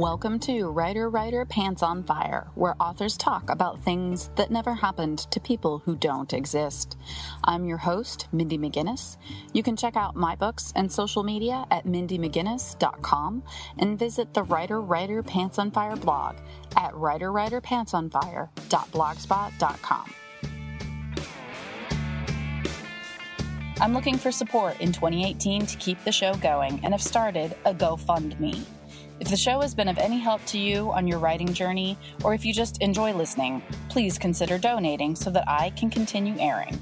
Welcome to Writer Writer Pants on Fire, where authors talk about things that never happened to people who don't exist. I'm your host, Mindy McGinnis. You can check out my books and social media at mindymcginnis.com and visit the Writer Writer Pants on Fire blog at writerwriterpantsonfire.blogspot.com. I'm looking for support in 2018 to keep the show going and have started a GoFundMe. If the show has been of any help to you on your writing journey, or if you just enjoy listening, please consider donating so that I can continue airing.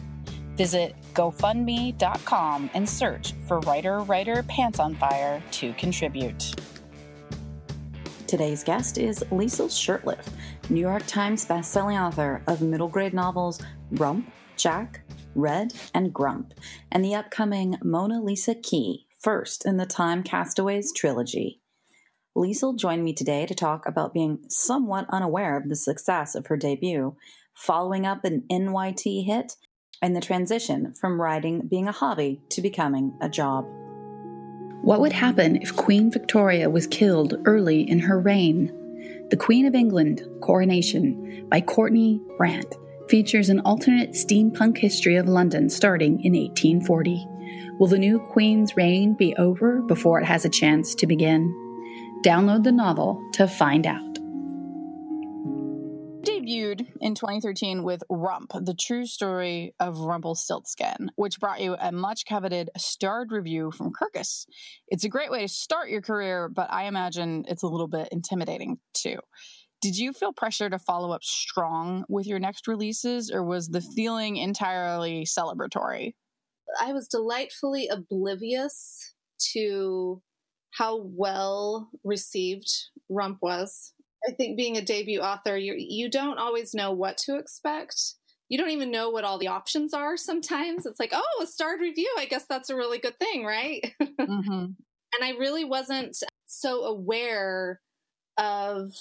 Visit GoFundMe.com and search for Writer Writer Pants on Fire to contribute. Today's guest is Liesl Shurtleff, New York Times bestselling author of middle grade novels Rump, Jack, Red, and Grump, and the upcoming Mona Lisa Key, first in the Time Castaways trilogy. Liesl joined me today to talk about being somewhat unaware of the success of her debut, following up an NYT hit, and the transition from writing being a hobby to becoming a job. What would happen if Queen Victoria was killed early in her reign? The Queen of England Coronation by Courtney Brandt features an alternate steampunk history of London starting in 1840. Will the new Queen's reign be over before it has a chance to begin? Download the novel to find out. Debuted in 2013 with Rump, the true story of Rumpelstiltskin, which brought you a much coveted starred review from Kirkus. It's a great way to start your career, but I imagine it's a little bit intimidating too. Did you feel pressure to follow up strong with your next releases, or was the feeling entirely celebratory? I was delightfully oblivious to how well received Rump was. I think being a debut author, you you don't always know what to expect. You don't even know what all the options are. Sometimes it's like, oh, a starred review. I guess that's a really good thing, right? Mm-hmm. and I really wasn't so aware of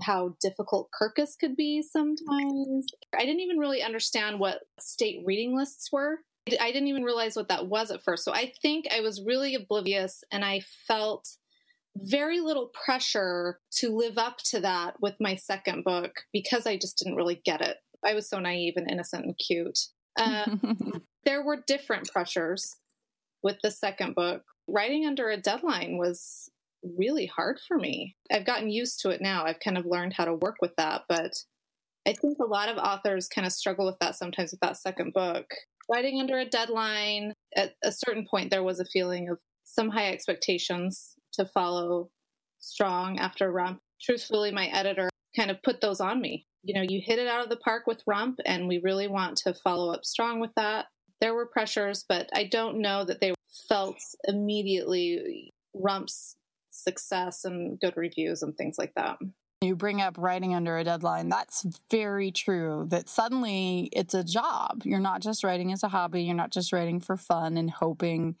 how difficult Kirkus could be sometimes. I didn't even really understand what state reading lists were. I didn't even realize what that was at first. So I think I was really oblivious and I felt very little pressure to live up to that with my second book because I just didn't really get it. I was so naive and innocent and cute. Uh, there were different pressures with the second book. Writing under a deadline was really hard for me. I've gotten used to it now. I've kind of learned how to work with that, but I think a lot of authors kind of struggle with that sometimes with that second book writing under a deadline. At a certain point, there was a feeling of some high expectations to follow strong after Rump. Truthfully, my editor kind of put those on me. You know, you hit it out of the park with Rump, and we really want to follow up strong with that. There were pressures, but I don't know that they felt immediately Rump's success and good reviews and things like that. You bring up writing under a deadline. That's very true. That suddenly it's a job. You're not just writing as a hobby. You're not just writing for fun and hoping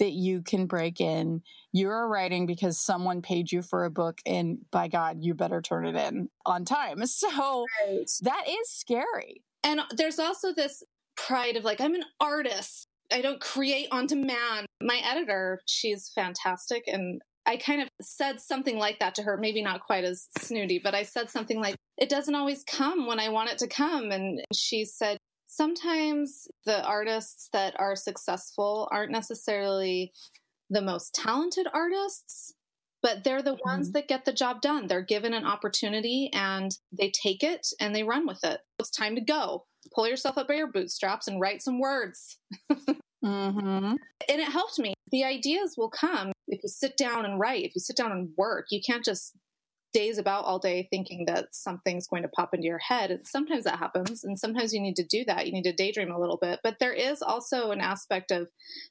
that you can break in. You're writing because someone paid you for a book, and by God, you better turn it in on time. So right. that is scary. And there's also this pride of like, I'm an artist. I don't create on demand. My editor, she's fantastic and I kind of said something like that to her, maybe not quite as snooty, but I said something like, It doesn't always come when I want it to come. And she said, Sometimes the artists that are successful aren't necessarily the most talented artists, but they're the mm-hmm. ones that get the job done. They're given an opportunity and they take it and they run with it. It's time to go. Pull yourself up by your bootstraps and write some words. mm-hmm. And it helped me. The ideas will come if you sit down and write, if you sit down and work, you can't just days about all day thinking that something's going to pop into your head. And sometimes that happens, and sometimes you need to do that. You need to daydream a little bit. But there is also an aspect of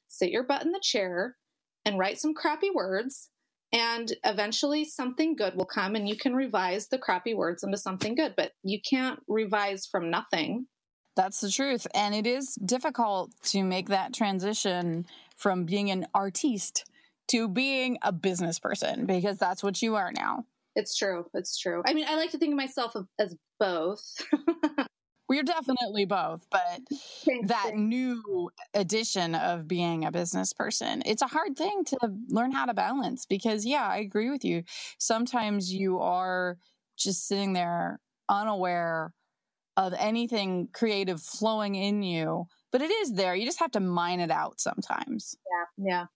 sit your butt in the chair and write some crappy words. And eventually, something good will come, and you can revise the crappy words into something good. But you can't revise from nothing. That's the truth. And it is difficult to make that transition from being an artiste to being a business person because that's what you are now. It's true. It's true. I mean, I like to think of myself as both. we're definitely both, but that new addition of being a business person, it's a hard thing to learn how to balance because, yeah, I agree with you. Sometimes you are just sitting there unaware of anything creative flowing in you, but it is there. You just have to mine it out sometimes. Yeah. Yeah.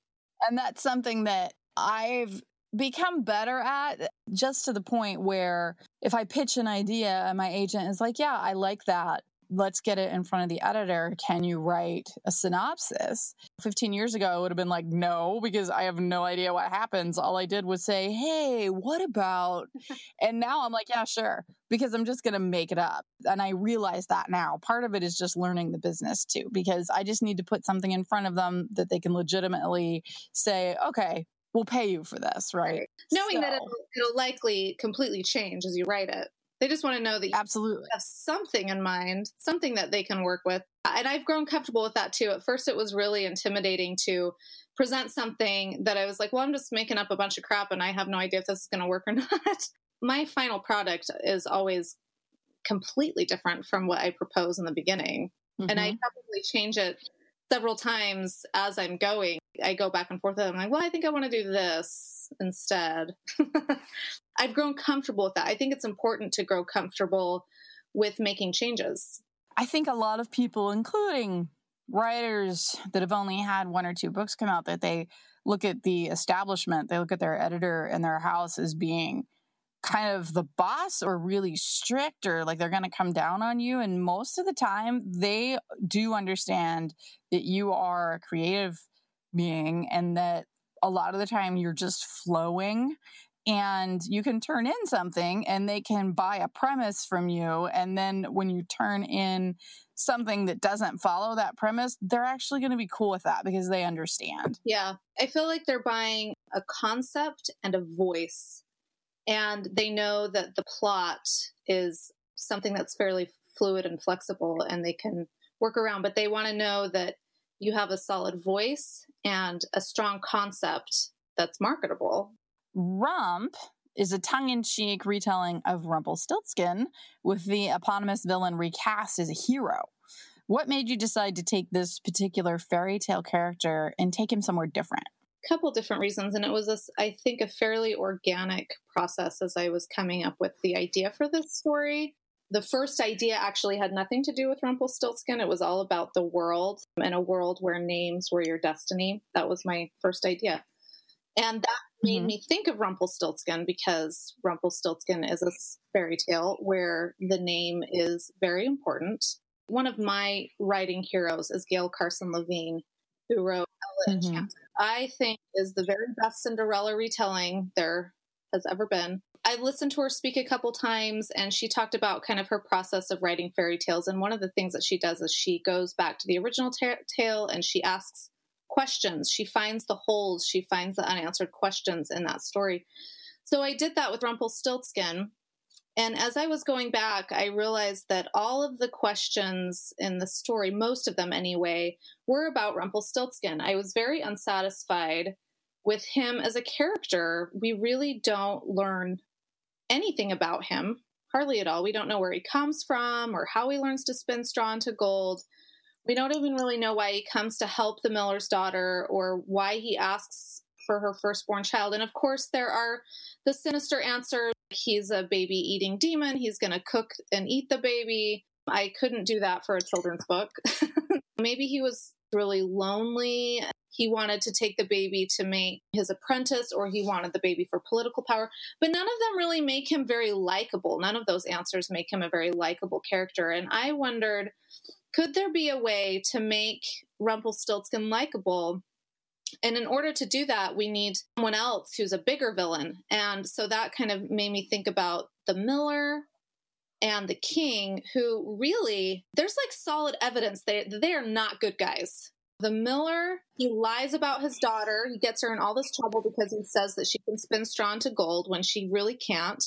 And that's something that I've become better at just to the point where if I pitch an idea and my agent is like, yeah, I like that. Let's get it in front of the editor. Can you write a synopsis? 15 years ago, I would have been like, no, because I have no idea what happens. All I did was say, hey, what about? and now I'm like, yeah, sure, because I'm just going to make it up. And I realize that now. Part of it is just learning the business too, because I just need to put something in front of them that they can legitimately say, okay, we'll pay you for this, right? Knowing so. that it'll, it'll, likely completely change as you write it. They just want to know that you absolutely have something in mind, something that they can work with. And I've grown comfortable with that too. At first, it was really intimidating to present something that I was like, well, I'm just making up a bunch of crap and I have no idea if this is going to work or not. My final product is always completely different from what I propose in the beginning. Mm-hmm. And I mm-hmm. probably change it several times as I'm going. I go back and forth. And I'm like, well, I think I want to do this instead. I've grown comfortable with that. I think it's important to grow comfortable with making changes. I think a lot of people, including writers that have only had one or two books come out, that they look at the establishment, they look at their editor and their house as being kind of the boss or really strict or like they're going to come down on you. And most of the time, they do understand that you are a creative being and that a lot of the time you're just flowing and you can turn in something and they can buy a premise from you and then when you turn in something that doesn't follow that premise they're actually going to be cool with that because they understand. Yeah i feel like they're buying a concept and a voice and they know that the plot is something that's fairly fluid and flexible and they can work around but they want to know that you have a solid voice and a strong concept that's marketable rump is a tongue-in-cheek retelling of rumpelstiltskin with the eponymous villain recast as a hero. What made you decide to take this particular fairy tale character and take him somewhere different? A couple different reasons and it was this i think a fairly organic process as i was coming up with the idea for this story. The first idea actually had nothing to do with rumpelstiltskin. It was all about the world and a world where names were your destiny. That was my first idea. And that made mm-hmm. me think of rumpelstiltskin because rumpelstiltskin is a fairy tale where the name is very important one of my writing heroes is gail carson levine who wrote ella mm-hmm. I think is the very best Cinderella retelling there has ever been. I've listened to her speak a couple times and she talked about kind of her process of writing fairy tales. And one of the things that she does is she goes back to the original tale and she asks questions. She finds the holes, she finds the unanswered questions in that story. So I did that with Rumpelstiltskin. And as I was going back, I realized that all of the questions in the story, most of them anyway, were about Rumpelstiltskin. I was very unsatisfied with him as a character. We really don't learn anything about him, hardly at all. We don't know where he comes from or how he learns to spin straw into gold. We don't even really know why he comes to help the miller's daughter or why he asks for her firstborn child. And of course, there are the sinister answers he's a baby eating demon. He's going to cook and eat the baby. I couldn't do that for a children's book. Maybe he was really lonely. He wanted to take the baby to make his apprentice, or he wanted the baby for political power. But none of them really make him very likable. None of those answers make him a very likable character. And I wondered could there be a way to make Rumpelstiltskin likable and in order to do that, we need someone else who's a bigger villain. And so that kind of made me think about the Miller and the King, who really, there's like solid evidence they, they are not good guys. The Miller, he lies about his daughter. He gets her in all this trouble because he says that she can spin straw into gold when she really can't.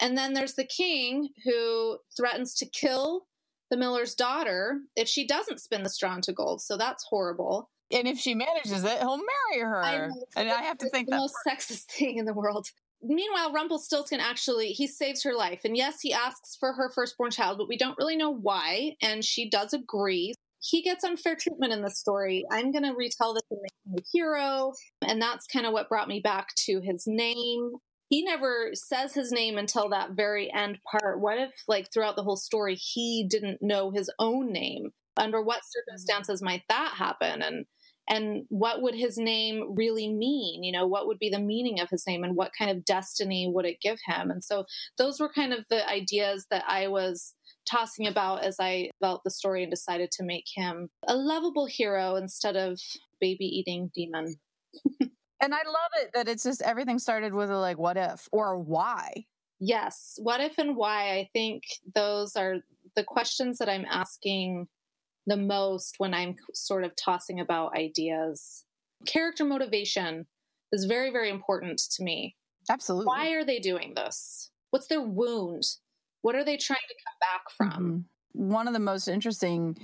And then there's the king who threatens to kill the Miller's daughter if she doesn't spin the straw into gold. So that's horrible and if she manages it, he'll marry her. I and I have to think that's the most sexist thing in the world. meanwhile, Rumpelstiltskin actually he saves her life, and yes, he asks for her firstborn child, but we don't really know why, and she does agree. He gets unfair treatment in the story. I'm going to retell this and make him a hero, and that's kind of what brought me back to his name. He never says his name until that very end part. What if, like, throughout the whole story, he didn't know his own name? Under what circumstances might that happen? And and what would his name really mean you know what would be the meaning of his name and what kind of destiny would it give him and so those were kind of the ideas that i was tossing about as i developed the story and decided to make him a lovable hero instead of baby eating demon and i love it that it's just everything started with a like what if or why yes what if and why i think those are the questions that i'm asking the most when I'm sort of tossing about ideas. Character motivation is very, very important to me. Absolutely. Why are they doing this? What's their wound? What are they trying to come back from? Mm-hmm. One of the most interesting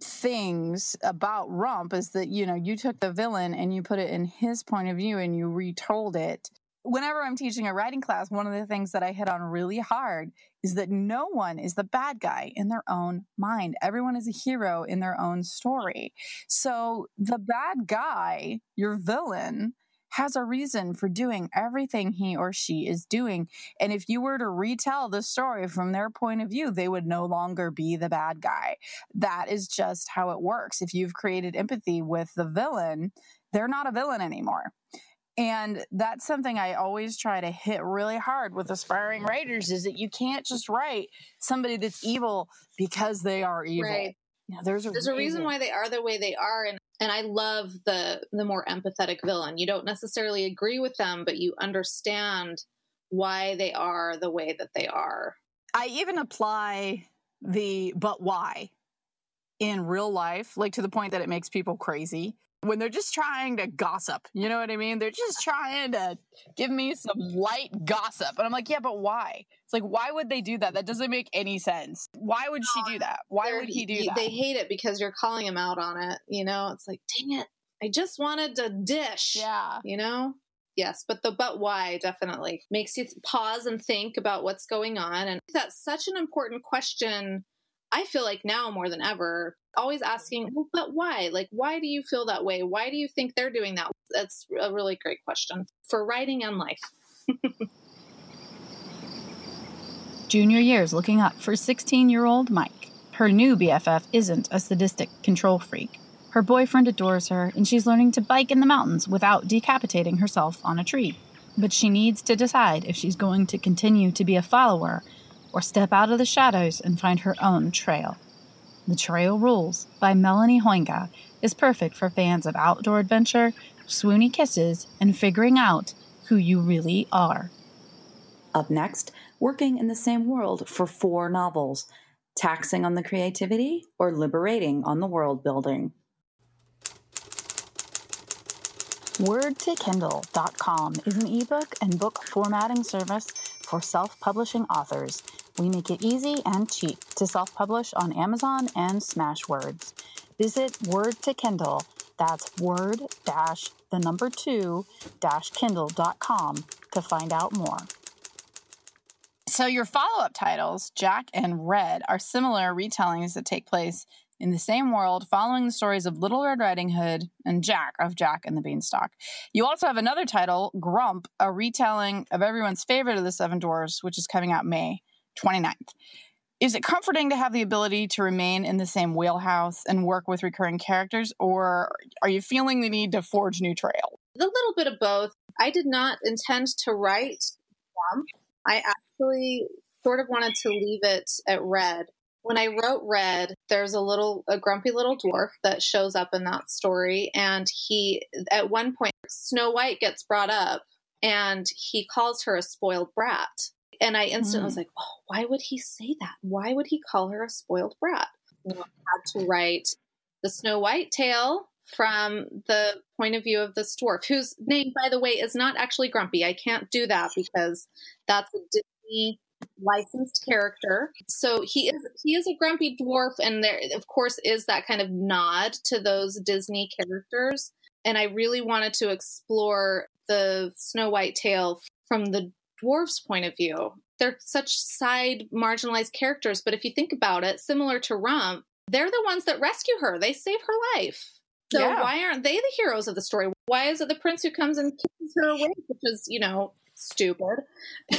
things about Rump is that, you know, you took the villain and you put it in his point of view and you retold it whenever I'm teaching a writing class, one of the things that I hit on really hard is that no one is the bad guy in their own mind. Everyone is a hero in their own story. So the bad guy, your villain, has a reason for doing everything he or she is doing. And if you were to retell the story from their point of view, they would no longer be the bad guy. That is just how it works. If you've created empathy with the villain, they're not a villain anymore. And that's something I always try to hit really hard with aspiring writers is that you can't just write somebody that's evil because they are evil. Right. You know, there's a there's reason. a reason why they are the way they are, and and I love the the more empathetic villain. You don't necessarily agree with them, but you understand why they are the way that they are. I even apply the but why in real life, like to the point that it makes people crazy when they're just trying to gossip. You know what I mean? They're just trying to give me some light gossip. And I'm like, yeah, but why? It's like, why would they do that? That doesn't make any sense. Why would she do that? Why would he do that? They hate it because you're calling him out on it. You know, it's like, dang it. I just wanted to dish. Yeah. You know? Yes, but the but why definitely makes you pause and think about what's going on. And that's such an important question I feel like now more than ever, always asking, well, but why? Like, why do you feel that way? Why do you think they're doing that? That's a really great question for writing and life. Junior years looking up for 16 year old Mike. Her new BFF isn't a sadistic control freak. Her boyfriend adores her, and she's learning to bike in the mountains without decapitating herself on a tree. But she needs to decide if she's going to continue to be a follower or step out of the shadows and find her own trail. The Trail Rules by Melanie Hooyenga is perfect for fans of outdoor adventure, swoony kisses, and figuring out who you really are. Up next, working in the same world for four novels, taxing on the creativity or liberating on the world building. WordToKindle.com is an ebook and book formatting service for self publishing authors we make it easy and cheap to self publish on Amazon and Smashwords. Visit Word to Kindle, that's word dash the number two dash kindle.com to find out more. So, your follow up titles, Jack and Red, are similar retellings that take place in the same world, following the stories of Little Red Riding Hood and Jack of Jack and the Beanstalk. You also have another title, Grump, a retelling of everyone's favorite of the Seven Dwarfs, which is coming out May 29th. Is it comforting to have the ability to remain in the same wheelhouse and work with recurring characters, or are you feeling the need to forge new trails? A little bit of both. I did not intend to write Grump. I actually sort of wanted to leave it at Red. When I wrote Red, there's a little, a grumpy little dwarf that shows up in that story. And he, at one point, Snow White gets brought up and he calls her a spoiled brat. And I instantly mm. was like, oh, why would he say that? Why would he call her a spoiled brat? I had to write the Snow White tale from the point of view of this dwarf, whose name, by the way, is not actually Grumpy. I can't do that because that's a Disney licensed character. So he is he is a grumpy dwarf, and there of course is that kind of nod to those Disney characters. And I really wanted to explore the Snow White tale from the dwarf's point of view. They're such side marginalized characters, but if you think about it, similar to Rump, they're the ones that rescue her. They save her life. So Yeah. why aren't they the heroes of the story? Why is it the prince who comes and kisses her away, which is, you know, stupid?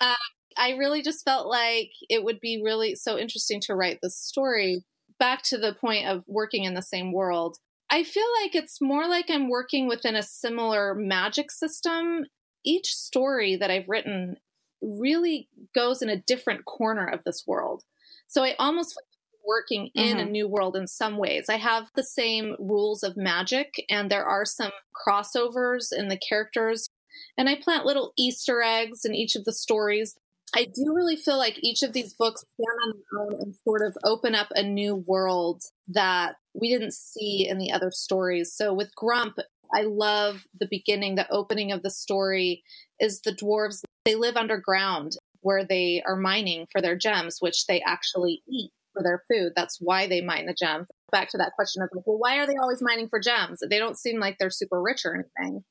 uh, I really just felt like it would be really so interesting to write this story. Back to the point of working in the same world, I feel like it's more like I'm working within a similar magic system. Each story that I've written really goes in a different corner of this world. So I almost feel like I'm working in a mm-hmm. new world in some ways. I have the same rules of magic, and there are some crossovers in the characters. And I plant little Easter eggs in each of the stories. I do really feel like each of these books stand on their own and sort of open up a new world that we didn't see in the other stories. So with Grump, I love the beginning, the opening of the story is the dwarves, they live underground where they are mining for their gems, which they actually eat for their food. That's why they mine the gems. Back to that question of well, why are they always mining for gems? They don't seem like they're super rich or anything.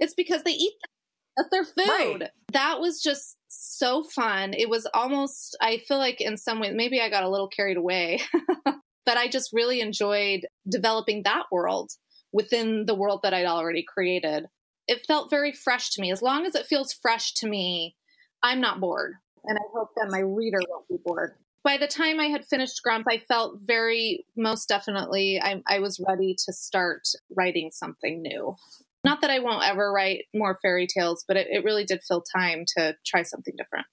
It's because they eat them. That's their food. Right. That was just so fun. It was almost, I feel like in some ways, maybe I got a little carried away, but I just really enjoyed developing that world within the world that I'd already created. It felt very fresh to me. As long as it feels fresh to me, I'm not bored. And I hope that my reader won't be bored. By the time I had finished Grump, I felt very, most definitely, I, I was ready to start writing something new. Not that I won't ever write more fairy tales, but it, it really did fill time to try something different.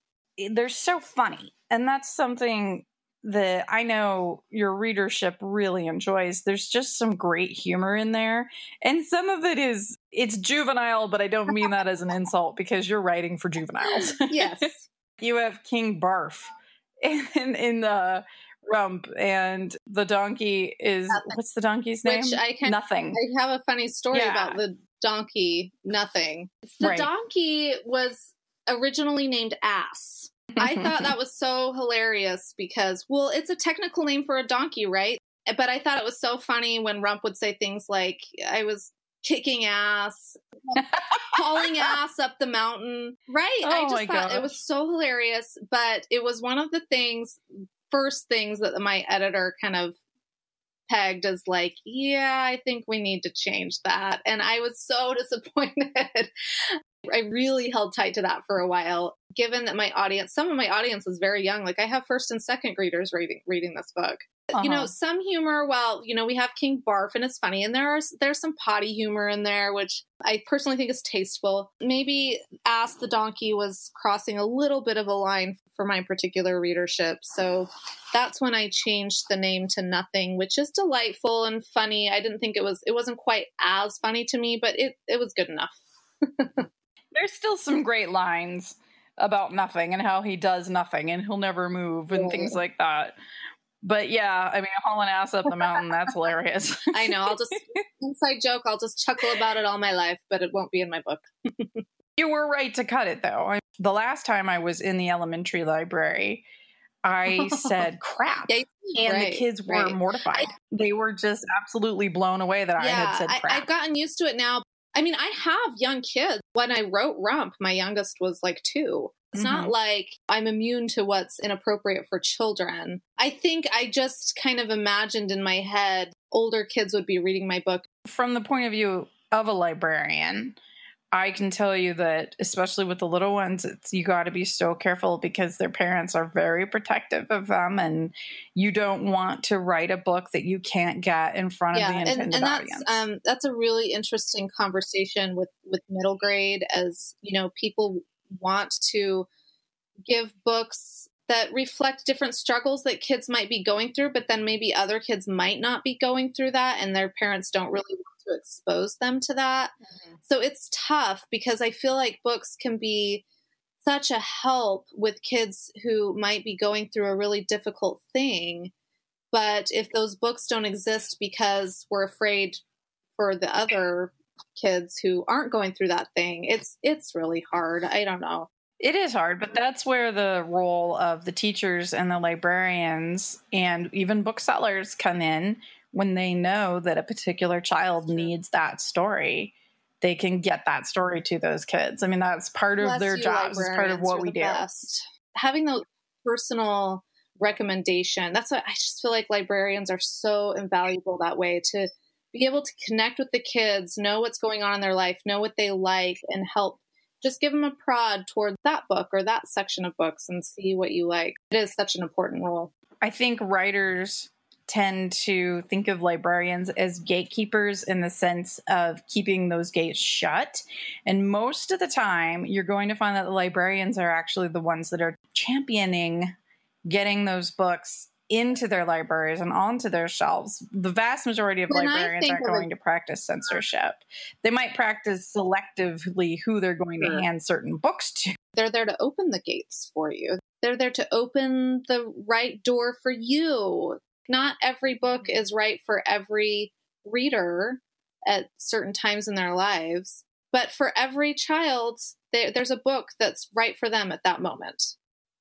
they're so funny and that's something that i know your readership really enjoys there's just some great humor in there and some of it is it's juvenile but i don't mean that as an insult because you're writing for juveniles Yes. you have king barf in, in the rump and the donkey is Nothing. what's the donkey's name Which I can nothing I have a funny story Yeah. about the donkey, nothing. The Right. donkey was originally named Ass. I thought that was so hilarious because, well, it's a technical name for a donkey, right? But I thought it was so funny when Rump would say things like, I was kicking ass, hauling ass up the mountain. Right. I Oh just my thought it was so hilarious. But it was one of the things, first things that my editor kind of pegged as like, yeah, I think we need to change that. And I was so disappointed. I really held tight to that for a while, given that my audience, some of my audience is very young. Like I have first and second graders reading reading this book. You know, Uh-huh. some humor. Well, you know, we have King Barf, and it's funny, and there's there's some potty humor in there, which I personally think is tasteful. Maybe Ass the Donkey was crossing a little bit of a line for my particular readership, so that's when I changed the name to Nothing, which is delightful and funny. I didn't think it was it wasn't quite as funny to me, but it it was good enough. there's still some great lines about nothing and how he does nothing and he'll never move and things like that. But yeah, I mean, hauling ass up the mountain, that's hilarious. I know. I'll just inside joke. I'll just chuckle about it all my life, but it won't be in my book. you were right to cut it though. The last time I was in the elementary library, I said crap. Yeah, and right, the kids were right. mortified. they were just absolutely blown away that I had said I, crap. I've gotten used to it now. I mean, I have young kids. When I wrote Rump, my youngest was like two. It's not Mhm. like I'm immune to what's inappropriate for children. I think I just kind of imagined in my head older kids would be reading my book. From the point of view of a librarian, I can tell you that, especially with the little ones, it's, you got to be so careful because their parents are very protective of them, and you don't want to write a book that you can't get in front of the and, intended and that's audience. um, that's a really interesting conversation with with middle grade as you know people want to give books that reflect different struggles that kids might be going through but then maybe other kids might not be going through that and their parents don't really to expose them to that. Mm-hmm. So it's tough because i feel like books can be such a help with kids who might be going through a really difficult thing but if those books don't exist because we're afraid for the other kids who aren't going through that thing it's it's really hard. I don't know. It is hard, but that's where the role of the teachers and the librarians and even booksellers come in when they know that a particular child needs that story. they can get that story to those kids. I mean, that's part of their jobs. It's part of what we do. best. Having the personal recommendation. That's what I just feel like librarians are so invaluable that way to be able to connect with the kids, know what's going on in their life, know what they like, and help just give them a prod toward that book or that section of books and see what you like. It is such an important role. I think writers tend to think of librarians as gatekeepers in the sense of keeping those gates shut. And most of the time, you're going to find that the librarians are actually the ones that are championing getting those books into their libraries and onto their shelves. The vast majority of When librarians aren't going to practice censorship. They might practice selectively who they're going to hand certain books to. They're there to open the gates for you. They're there to open the right door for you. Not every book is right for every reader at certain times in their lives, but for every child, there, there's a book that's right for them at that moment.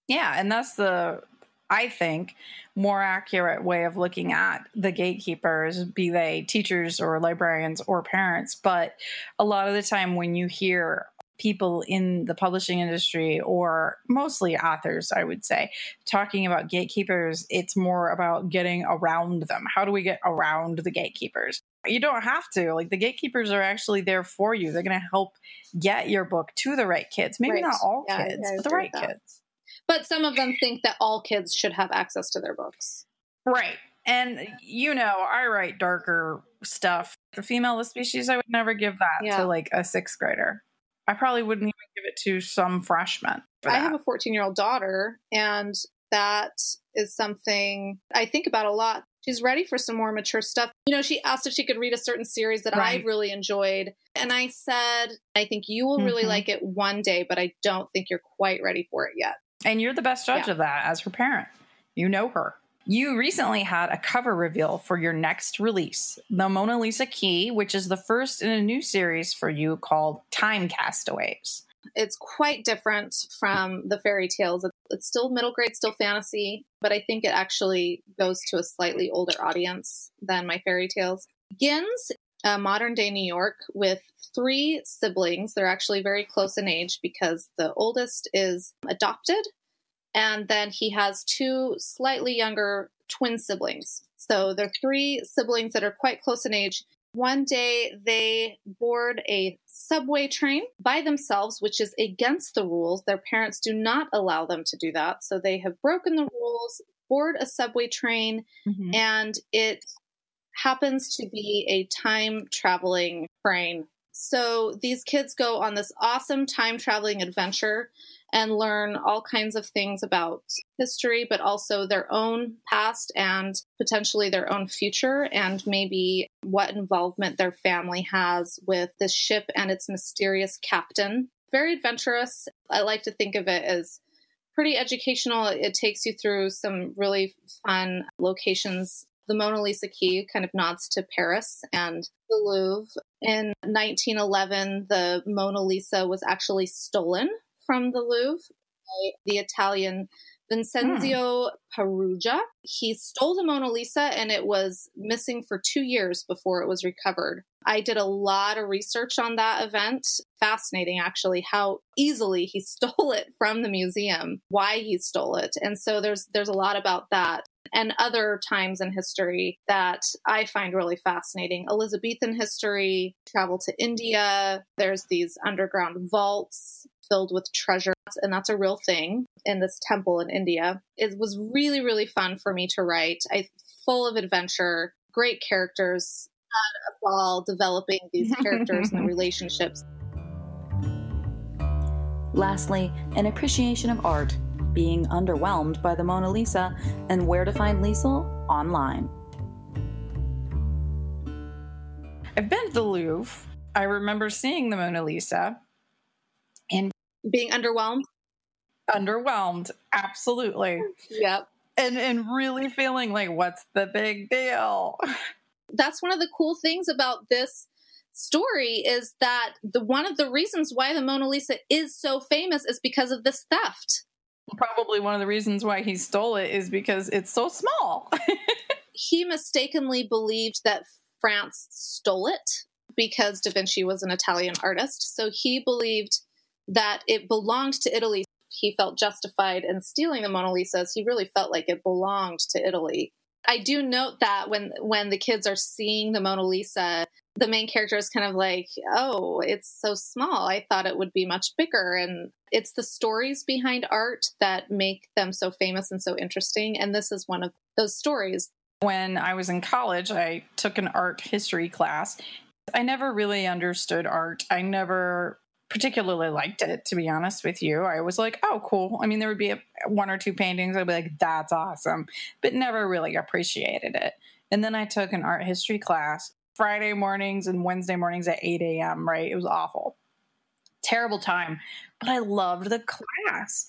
Yeah, and that's the I think more accurate way of looking at the gatekeepers, be they teachers or librarians or parents. But a lot of the time, when you hear people in the publishing industry or mostly authors, I would say, talking about gatekeepers, it's more about getting around them. How do we get around the gatekeepers? You don't have to. Like the gatekeepers are actually there for you. They're going to help get your book to the right kids. Maybe Right. not all Yeah, kids, I but the right kids. But some of them think that all kids should have access to their books. Right. And you know, I write darker stuff. The female of the species, I would never give that Yeah. to like a sixth grader. I probably wouldn't even give it to some freshman. I have a 14 year old daughter, and that is something I think about a lot. She's ready for some more mature stuff. You know, she asked if she could read a certain series that Right. I really enjoyed. And I said, I think you will really Mhm. like it one day, but I don't think you're quite ready for it yet. and you're the best judge Yeah. of that as her parent. You know her. You recently had a cover reveal for your next release, The Mona Lisa Key, which is the first in a new series for you called Time Castaways. It's quite different from the fairy tales. It's still middle grade, still fantasy, but I think it actually goes to a slightly older audience than my fairy tales. Begins uh, modern day New York with three siblings. They're actually very close in age because the oldest is adopted, and then he has two slightly younger twin siblings. So they're three siblings that are quite close in age. One day they board a subway train by themselves, which is against the rules. Their parents do not allow them to do that. So they have broken the rules, board a subway train, mm-hmm. and it happens to be a time traveling train. So these kids go on this awesome time traveling adventure and learn all kinds of things about history, but also their own past and potentially their own future, and maybe what involvement their family has with this ship and its mysterious captain. Very adventurous. I like to think of it as pretty educational. It takes you through some really fun locations. The Mona Lisa Key kind of nods to Paris and the Louvre. In 1911, the Mona Lisa was actually stolen from the Louvre the Italian Vincenzio Peruggia. He stole the Mona Lisa and it was missing for two years before it was recovered. I did a lot of research on that event. Fascinating, actually, how easily he stole it from the museum, why he stole it. And so there's there's a lot about that and other times in history that I find really fascinating. Elizabethan history, travel to India, there's these underground vaults filled with treasure, and that's a real thing in this temple in India. It was really, really fun for me to write. I full of adventure, great characters, had a ball developing these characters and the relationships. Lastly, an appreciation of art, being underwhelmed by the Mona Lisa, and where to find Liesl online. I've been to the Louvre. I remember seeing the Mona Lisa and Being underwhelmed? underwhelmed, absolutely. Yep. And and really feeling like what's the big deal? that's one of the cool things about this story is that the one of the reasons why the Mona Lisa is so famous is because of this theft. Probably one of the reasons why he stole it is because it's so small. He mistakenly believed that France stole it because Da Vinci was an Italian artist. So he believed that it belonged to Italy. He felt justified in stealing the Mona Lisas. He really felt like it belonged to Italy. I do note that when when the kids are seeing the Mona Lisa, the main character is kind of like, "Oh, it's so small. I thought it would be much bigger." And it's the stories behind art that make them so famous and so interesting, and this is one of those stories. When I was in college, I took an art history class. I never really understood art. I never particularly liked it, to be honest with you. I was like, oh, cool. I mean, there would be a, one or two paintings. I'd be like, that's awesome, but never really appreciated it. And then I took an art history class Friday mornings and Wednesday mornings at 8 a.m., right? It was awful. Terrible time. But I loved the class.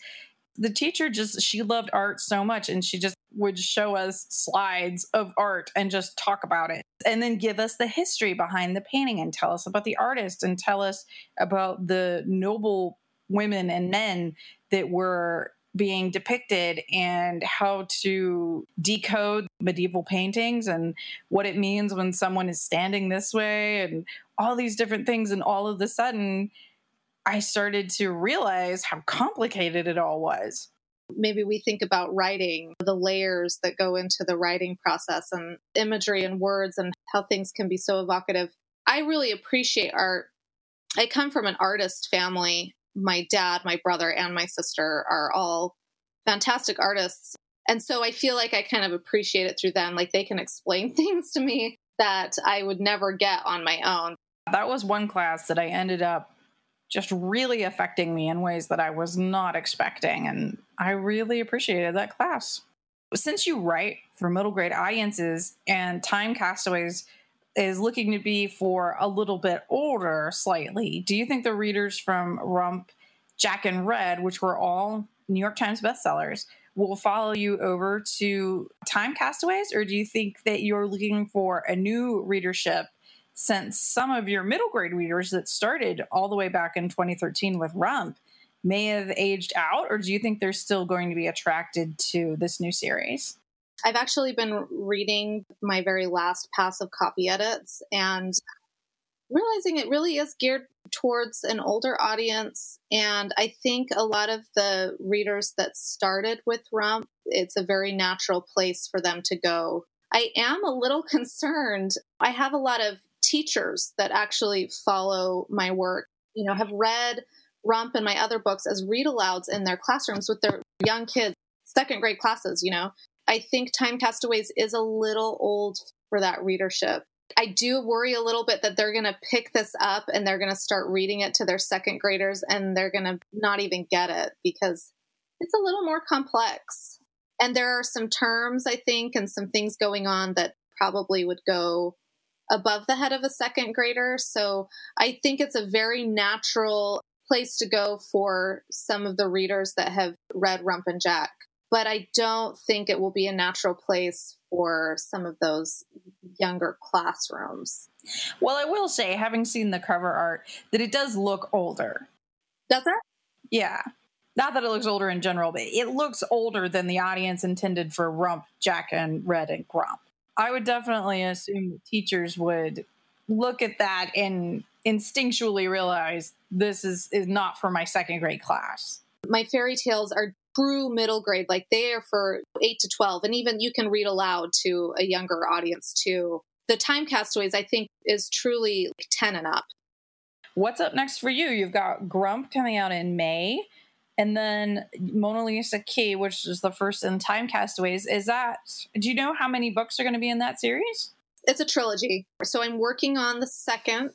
The teacher just, she loved art so much and she just would show us slides of art and just talk about it and then give us the history behind the painting and tell us about the artist and tell us about the noble women and men that were being depicted and how to decode medieval paintings and what it means when someone is standing this way and all these different things and all of a sudden I started to realize how complicated it all was maybe we think about writing, the layers that go into the writing process and imagery and words and how things can be so evocative. I really appreciate art. I come from an artist family. My dad, my brother, and my sister are all fantastic artists. And so I feel like I kind of appreciate it through them. Like they can explain things to me that I would never get on my own. That was one class that I ended up just really affecting me in ways that I was not expecting. And I really appreciated that class. Since you write for middle grade audiences and Time Castaways is looking to be for a little bit older slightly, do you think the readers from Rump, Jack, and Red, which were all New York Times bestsellers, will follow you over to Time Castaways? Or do you think that you're looking for a new readership since some of your middle grade readers that started all the way back in 2013 with Rump may have aged out, or do you think they're still going to be attracted to this new series? I've actually been reading my very last pass of copy edits and realizing it really is geared towards an older audience. And I think a lot of the readers that started with Rump, it's a very natural place for them to go. I am a little concerned. I have a lot of teachers that actually follow my work, you know, have read Rump and my other books as read alouds in their classrooms with their young kids, second grade classes, you know. I think Time Castaways is a little old for that readership. I do worry a little bit that they're going to pick this up and they're going to start reading it to their second graders and they're going to not even get it because it's a little more complex. And there are some terms, I think, and some things going on that probably would go above the head of a second grader. So I think it's a very natural place to go for some of the readers that have read Rump and Jack. But I don't think it will be a natural place for some of those younger classrooms. Well, I will say, having seen the cover art, that it does look older. Does it? Yeah. Not that it looks older in general, but it looks older than the audience intended for Rump, Jack, and Red and Grump. I would definitely assume teachers would look at that and instinctually realize this is, is not for my second grade class. My fairy tales are true middle grade, like they are for 8 to 12, and even you can read aloud to a younger audience too. The Time Castaways, I think, is truly like 10 and up. What's up next for you? You've got Grump coming out in May and then Mona Lisa Key, which is the first in Time Castaways. Is that? Do you know how many books are going to be in that series? It's a trilogy. So I'm working on the second.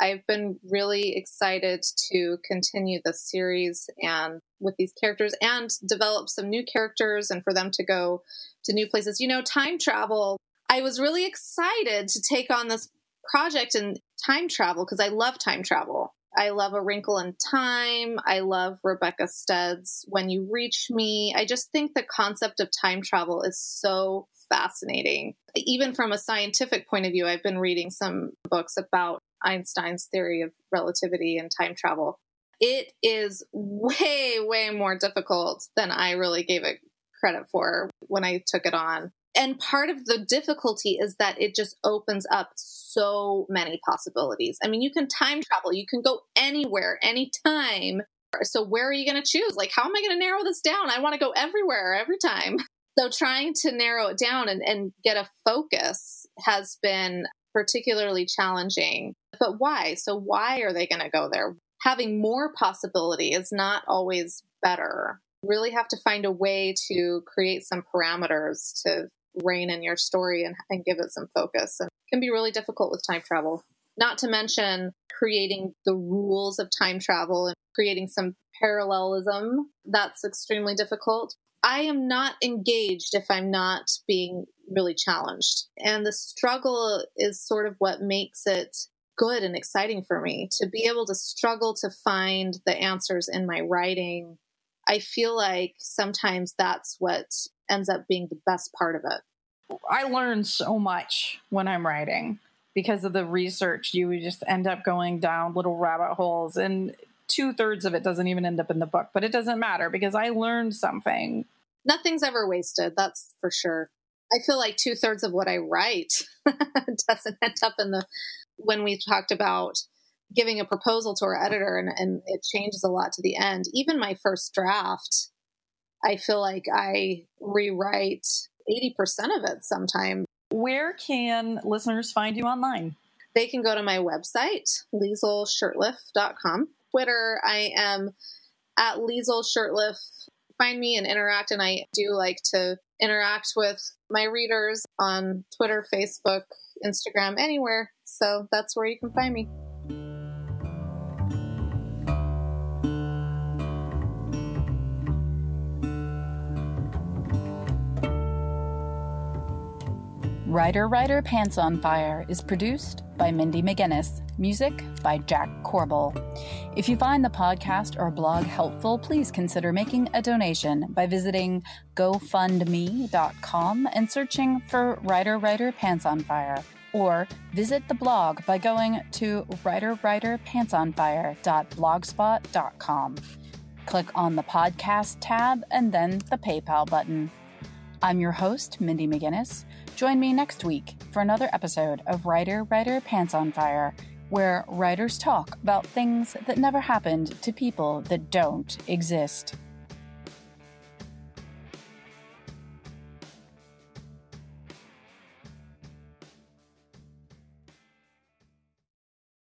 I've been really excited to continue the series and with these characters and develop some new characters and for them to go to new places. You know, time travel. I was really excited to take on this project in time travel because I love time travel. I love A Wrinkle in Time. I love Rebecca Stead's When You Reach Me. I just think the concept of time travel is so fascinating. Even from a scientific point of view, I've been reading some books about Einstein's theory of relativity and time travel. It is way, way more difficult than I really gave it credit for when I took it on. And part of the difficulty is that it just opens up so many possibilities. I mean, you can time travel, you can go anywhere, anytime. So, where are you going to choose? Like, how am I going to narrow this down? I want to go everywhere, every time. So, trying to narrow it down and, and get a focus has been particularly challenging. But why? So, why are they going to go there? Having more possibility is not always better. Really have to find a way to create some parameters to rein in your story and, and give it some focus. And it can be really difficult with time travel. Not to mention creating the rules of time travel and creating some parallelism. That's extremely difficult. I am not engaged if I'm not being really challenged. And the struggle is sort of what makes it good and exciting for me to be able to struggle to find the answers in my writing. I feel like sometimes that's what ends up being the best part of it. I learn so much when I'm writing because of the research. You just end up going down little rabbit holes, and two thirds of it doesn't even end up in the book, but it doesn't matter because I learned something. Nothing's ever wasted, that's for sure. I feel like two thirds of what I write doesn't end up in the. When we talked about giving a proposal to our editor and, and it changes a lot to the end, even my first draft, I feel like I rewrite 80% of it sometimes. Where can listeners find you online? They can go to my website, lieslshurtliff.com. Twitter, I am at lieslshurtliff. Find me and interact, and I do like to interact with my readers on Twitter, Facebook, Instagram, anywhere. So that's where you can find me. Writer Writer Pants on Fire is produced by Mindy McGinnis. Music by Jack Corbel. If you find the podcast or blog helpful, please consider making a donation by visiting gofundme.com and searching for Writer Writer Pants on Fire. Or visit the blog by going to writerwriterpantsonfire.blogspot.com. Click on the podcast tab and then the PayPal button. I'm your host, Mindy McGinnis. Join me next week for another episode of Writer Writer Pants on Fire, where writers talk about things that never happened to people that don't exist.